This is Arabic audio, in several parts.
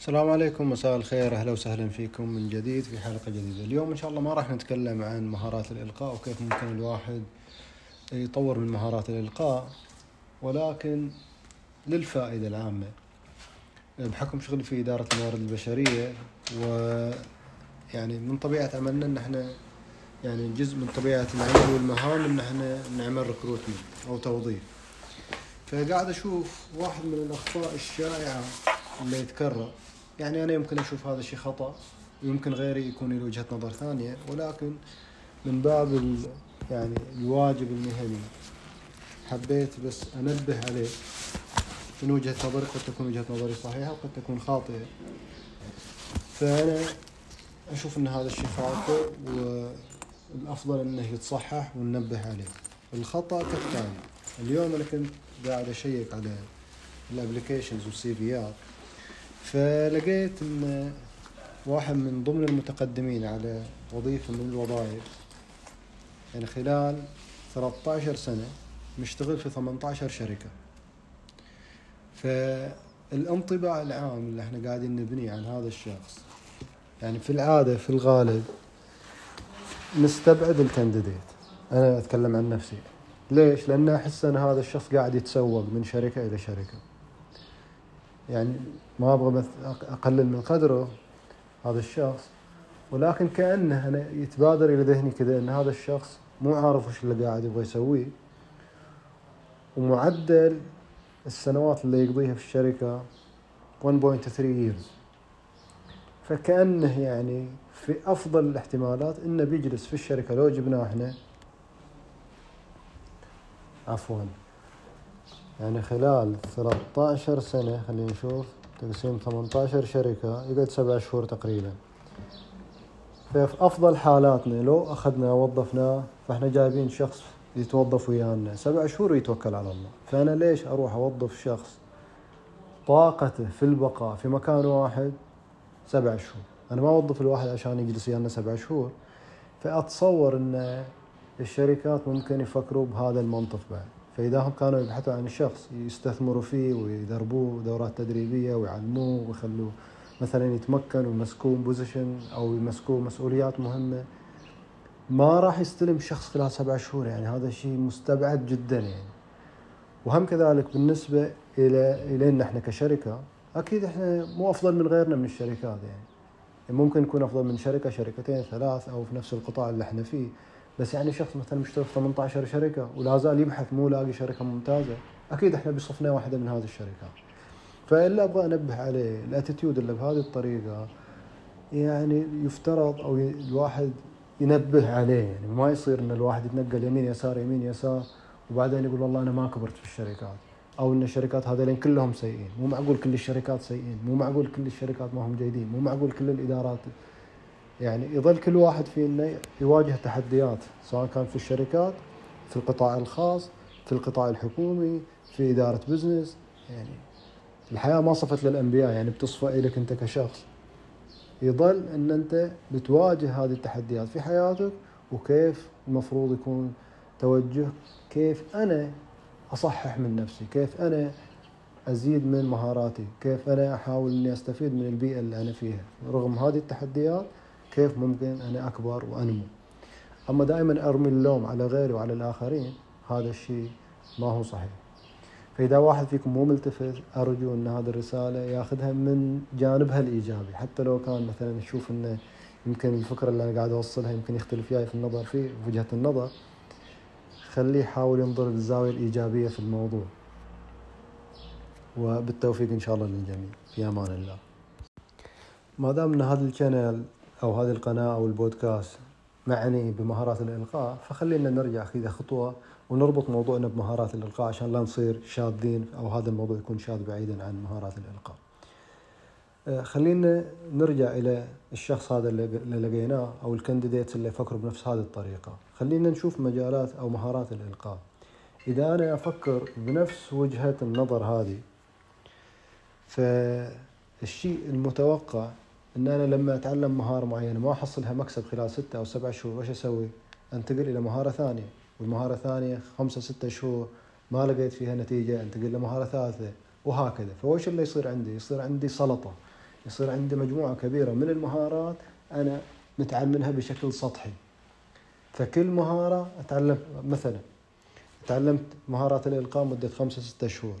السلام عليكم مساء الخير. أهلا وسهلا فيكم من جديد في حلقة جديدة. اليوم إن شاء الله ما راح نتكلم عن مهارات الإلقاء وكيف ممكن الواحد يطور من مهارات الإلقاء ولكن للفائدة العامة. بحكم شغلي في إدارة الموارد البشرية و يعني من طبيعة عملنا إن إحنا يعني جزء من طبيعة العمل والمهام إن إحنا نعمل ريكروتمنت أو توظيف. فقاعد أشوف واحد من الأخطاء الشائعة اللي يتكرر. يعني أنا يمكن أشوف هذا الشيء خطأ ويمكن غيري يكون له وجهة نظر ثانية ولكن من باب ال يعني الواجب المهني. حبيت بس أنبه عليه من وجهة نظري قد تكون وجهة نظري صحيحة وقد تكون خاطئة. فأنا أشوف إن هذا الشيء خاطئ والأفضل إنه يتصحح وننبه عليه. الخطأ كالتالي. اليوم أنا كنت قاعد أشيك على ال applications وال CV ات فلقيت إن واحد من ضمن المتقدمين على وظيفة من الوظائف يعني خلال 13 سنة مشتغل في 18 شركة. فالانطباع العام اللي إحنا قاعدين نبنيه عن هذا الشخص يعني في العادة في الغالب نستبعد الكانديديت. أنا أتكلم عن نفسي. ليش؟ لأن أحس إن هذا الشخص قاعد يتسوق من شركة إلى شركة. يعني ما أبغى أقلل من قدره هذا الشخص ولكن كأنه أنا يتبادر إلى ذهني كذا إن هذا الشخص مو عارف وش اللي قاعد يبغى يسويه. ومعدل السنوات اللي يقضيها في الشركة 1.3 years. فكأنه يعني في أفضل الاحتمالات إنه بيجلس في الشركة لو جبناه إحنا. عفوا. يعني خلال 13 سنة خلينا نشوف تقسيم 18 شركة يقعد سبع شهور تقريبا. ففي أفضل حالاتنا لو أخذنا وظفناه فإحنا جايبين شخص يتوظف ويانا سبع شهور ويتوكل على الله. فأنا ليش أروح أوظف شخص طاقته في البقاء في مكان واحد سبع شهور؟ أنا ما أوظف الواحد عشان يجلس ويانا سبع شهور. فأتصور أن الشركات ممكن يفكروا بهذا المنطق بعد. فإذا هم كانوا يبحثوا عن شخص يستثمروا فيه ويدربوه دورات تدريبية ويعلموه ويخلوه مثلا يتمكن ويمسكوه بوزيشن أو يمسكوه مسؤوليات مهمة ما راح يستلم شخص خلال سبع شهور. يعني هذا شيء مستبعد جدا يعني. وهم كذلك بالنسبة إلى إلينا إحنا كشركة أكيد إحنا مو أفضل من غيرنا من الشركات يعني. ممكن نكون أفضل من شركة شركتين ثلاث أو في نفس القطاع اللي إحنا فيه. بس يعني شخص مثلا مشتغل في 18 شركة ولا زال يبحث مو لاقي شركة ممتازة أكيد إحنا بصفنا واحدة من هذه الشركات فاللي أبغى أنبه عليه الأتيتيود اللي بهذه الطريقة يعني يفترض أو الواحد ينبه عليه يعني ما يصير إن الواحد يتنقل يمين يسار يمين يسار وبعدين يقول والله أنا ما كبرت في الشركات. أو إن الشركات هذولين كلهم سيئين. مو معقول كل الشركات سيئين مو معقول كل الشركات ما هم جيدين مو معقول كل الإدارات يعني يظل كل واحد فينا يواجه تحديات سواء كان في الشركات في القطاع الخاص في القطاع الحكومي في إدارة بزنس يعني الحياة ما صفت للأنبياء يعني بتصفى إليك أنت كشخص. يظل أن أنت بتواجه هذه التحديات في حياتك وكيف المفروض يكون توجه كيف أنا أصحح من نفسي كيف أنا أزيد من مهاراتي كيف أنا أحاول أني أستفيد من البيئة اللي أنا فيها. رغم هذه التحديات كيف ممكن أنا أكبر وأنمو أما دائما أرمي اللوم على غيري وعلى الآخرين هذا الشيء ما هو صحيح. فإذا واحد فيكم مو ملتفت أرجو أن هذه الرسالة ياخذها من جانبها الإيجابي. حتى لو كان مثلا يشوف أنه يمكن الفكرة اللي أنا قاعد أوصلها يمكن يختلف وياي في النظر في وجهة النظر خليه يحاول ينظر بالزاوية الإيجابية في الموضوع. وبالتوفيق إن شاء الله للجميع. في أمان الله. ما دام أن هذا الشانل أو هذه القناة أو البودكاست معني بمهارات الإلقاء فخلينا نرجع كذا خطوة ونربط موضوعنا بمهارات الإلقاء عشان لا نصير شاذين أو هذا الموضوع يكون شاذ بعيدا عن مهارات الإلقاء. آه، خلينا نرجع إلى الشخص هذا اللي لقيناه أو الكانديديتس اللي يفكروا بنفس هذه الطريقة. خلينا نشوف مجالات أو مهارات الإلقاء. إذا أنا أفكر بنفس وجهة النظر هذه فالشيء المتوقع إن أنا لما أتعلم مهارة معينة ما أحصلها مكسب خلال ستة أو سبع شهور وش أسوي؟ أنتقل إلى مهارة ثانية والمهارة الثانية خمسة ستة شهور ما لقيت فيها نتيجة أنتقل لمهاره ثالثة وهكذا فوش اللي يصير عندي؟ يصير عندي سلطة يصير عندي مجموعة كبيرة من المهارات أنا متعلمها بشكل سطحي فكل مهارة أتعلم مثلا تعلمت مهارات الإلقاء مدة خمسة ستة شهور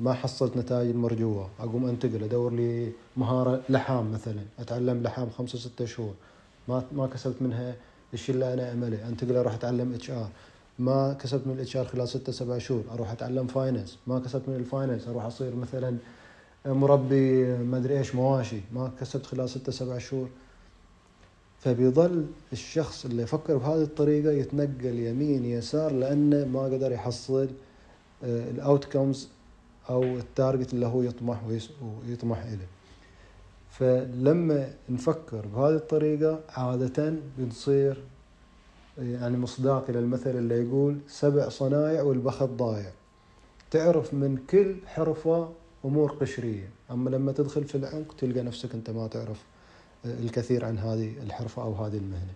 ما حصلت نتائج المرجوة أقوم أنتقل أدور لي مهارة لحام مثلا. أتعلم لحام خمسة ستة شهور. ما ما كسبت منها الشيء اللي أنا أمله أنتقل أروح أتعلم HR. ما كسبت من ال HR خلال ستة سبع شهور. أروح أتعلم finance ما كسبت من ال finance أروح أصير مثلا مربي ما أدري إيش مواشي. ما كسبت خلال ستة سبع شهور. فبيظل الشخص اللي يفكر بهذه الطريقة يتنقل يمين يسار لأنه ما قدر يحصل ال outcomes أو ال target اللي هو يطمح ويطمح إليه. فلما نفكر بهذه الطريقة عادة بنصير يعني مصداقي للمثل اللي يقول سبع صنايع والبخت ضايع. تعرف من كل حرفة أمور قشرية. أما لما تدخل في العمق تلقى نفسك أنت ما تعرف الكثير عن هذه الحرفة أو هذه المهنة.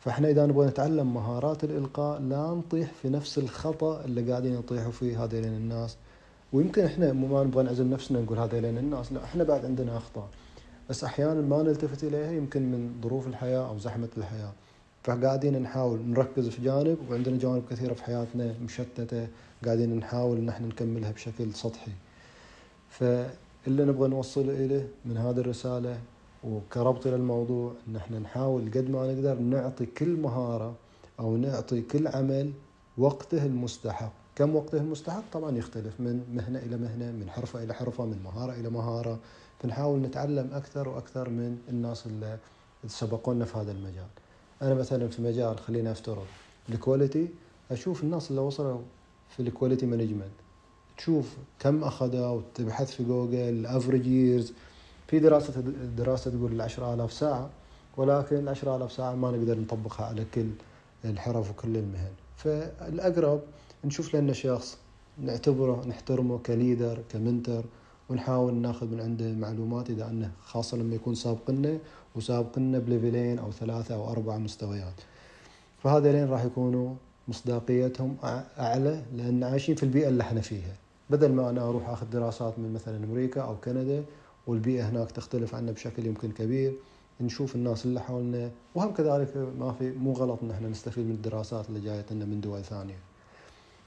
فإحنا إذا نبغى نتعلم مهارات الإلقاء لا نطيح في نفس الخطأ اللي قاعدين يطيحوا فيه هذين الناس. ويمكن إحنا ما نبغى نعزم نفسنا نقول هذين الناس لا إحنا بعد عندنا أخطاء. بس أحيانا ما نلتفت إليها يمكن من ظروف الحياة أو زحمة الحياة. فقاعدين نحاول نركز في جانب وعندنا جوانب كثيرة في حياتنا مشتتة قاعدين نحاول إن إحنا نكملها بشكل سطحي. فاللي نبغى نوصله إليه من هذه الرسالة وكربط للموضوع إن إحنا نحاول قد ما نقدر نعطي كل مهارة أو نعطي كل عمل وقته المستحق. كم وقته المستحق طبعا يختلف من مهنة إلى مهنة من حرفة إلى حرفة من مهارة إلى مهارة. فنحاول نتعلم أكثر وأكثر من الناس اللي سبقونا في هذا المجال. أنا مثلا في مجال خلينا أفترض ال quality. أشوف الناس اللي وصلوا في ال quality management تشوف كم أخذوا وتبحث في جوجل ال average years في دراسة دراسة تقول ال 10000 ساعة ولكن ال 10000 ساعة ما نقدر نطبقها على كل الحرف وكل المهن. فالأقرب نشوف لنا شخص نعتبره نحترمه ك leader ك mentor ونحاول ناخذ من عنده معلومات إذا أنه خاصة لما يكون سابقنا وسابقنا ب level ين أو ثلاثة أو أربع مستويات. فهذين راح يكونوا مصداقيتهم أعلى لأن عايشين في البيئة اللي إحنا فيها. بدل ما أنا أروح آخذ دراسات من مثلا أمريكا أو كندا والبيئة هناك تختلف عنا بشكل يمكن كبير نشوف الناس اللي حولنا وهم كذلك ما في مو غلط إن إحنا نستفيد من الدراسات اللي جاية لنا من دول ثانية.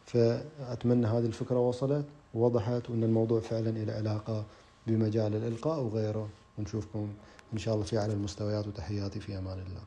فأتمنى هذه الفكرة وصلت ووضحت وإن الموضوع فعلا له علاقة بمجال الإلقاء وغيره. ونشوفكم إن شاء الله في أعلى المستويات وتحياتي في أمان الله.